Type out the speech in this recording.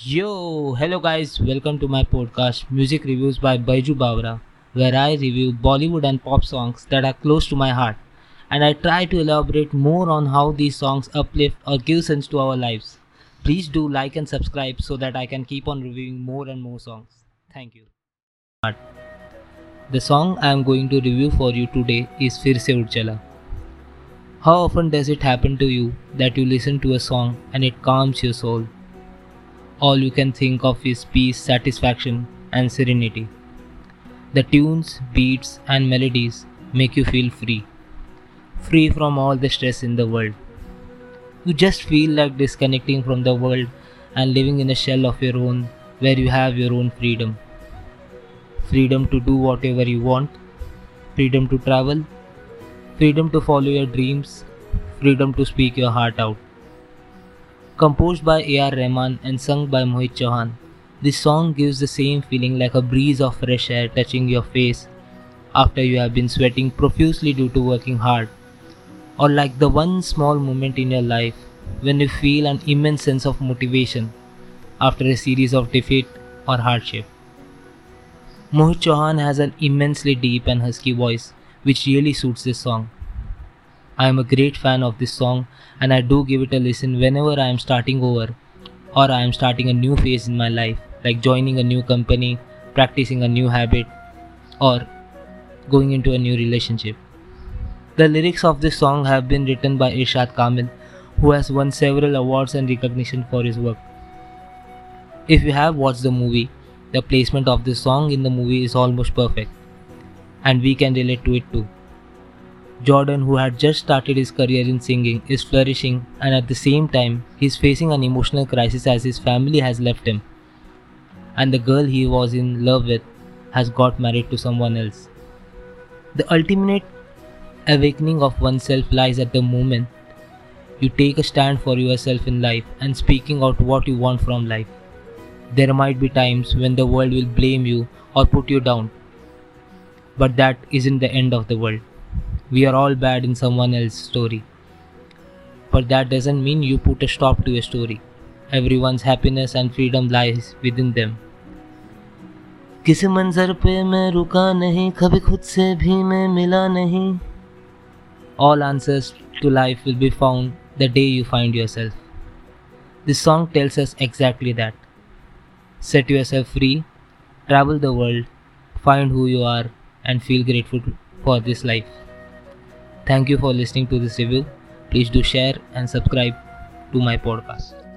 Yo, hello guys, welcome to my podcast Music Reviews by Baiju Bawra, where I review Bollywood and pop songs that are close to my heart, and I try to elaborate more on how these songs uplift or give sense to our lives. Please do like and subscribe so that I can keep on reviewing more and more songs. Thank you. The song I am going to review for you today is Phir Se Udd Chala. How often does it happen to you that you listen to a song and it calms your soul? All you can think of is peace, satisfaction, and serenity. The tunes, beats, and melodies make you feel free, free from all the stress in the world. You just feel like disconnecting from the world and living in a shell of your own where you have your own freedom. Freedom to do whatever you want, freedom to travel, freedom to follow your dreams, freedom to speak your heart out. Composed by A.R. Rahman and sung by Mohit Chauhan, this song gives the same feeling like a breeze of fresh air touching your face after you have been sweating profusely due to working hard, or like the one small moment in your life when you feel an immense sense of motivation after a series of defeat or hardship. Mohit Chauhan has an immensely deep and husky voice which really suits this song. I am a great fan of this song and I do give it a listen whenever I am starting over or I am starting a new phase in my life, like joining a new company, practicing a new habit, or going into a new relationship. The lyrics of this song have been written by Irshad Kamil, who has won several awards and recognition for his work. If you have watched the movie, the placement of this song in the movie is almost perfect, and we can relate to it too. Jordan, who had just started his career in singing, is flourishing and at the same time, he is facing an emotional crisis as his family has left him. And the girl he was in love with has got married to someone else. The ultimate awakening of oneself lies at the moment you take a stand for yourself in life and speaking out what you want from life. There might be times when the world will blame you or put you down, but that isn't the end of the world We are all bad in someone else's story. But that doesn't mean you put a stop to your story. Everyone's happiness and freedom lies within them. किसी मंजर पे मैं रुका नहीं कभी खुद से भी मैं मिला नहीं All answers to life will be found the day you find yourself. This song tells us exactly that. Set yourself free, travel the world, find who you are, and feel grateful for this life. Thank you for listening to this review. Please do share and subscribe to my podcast.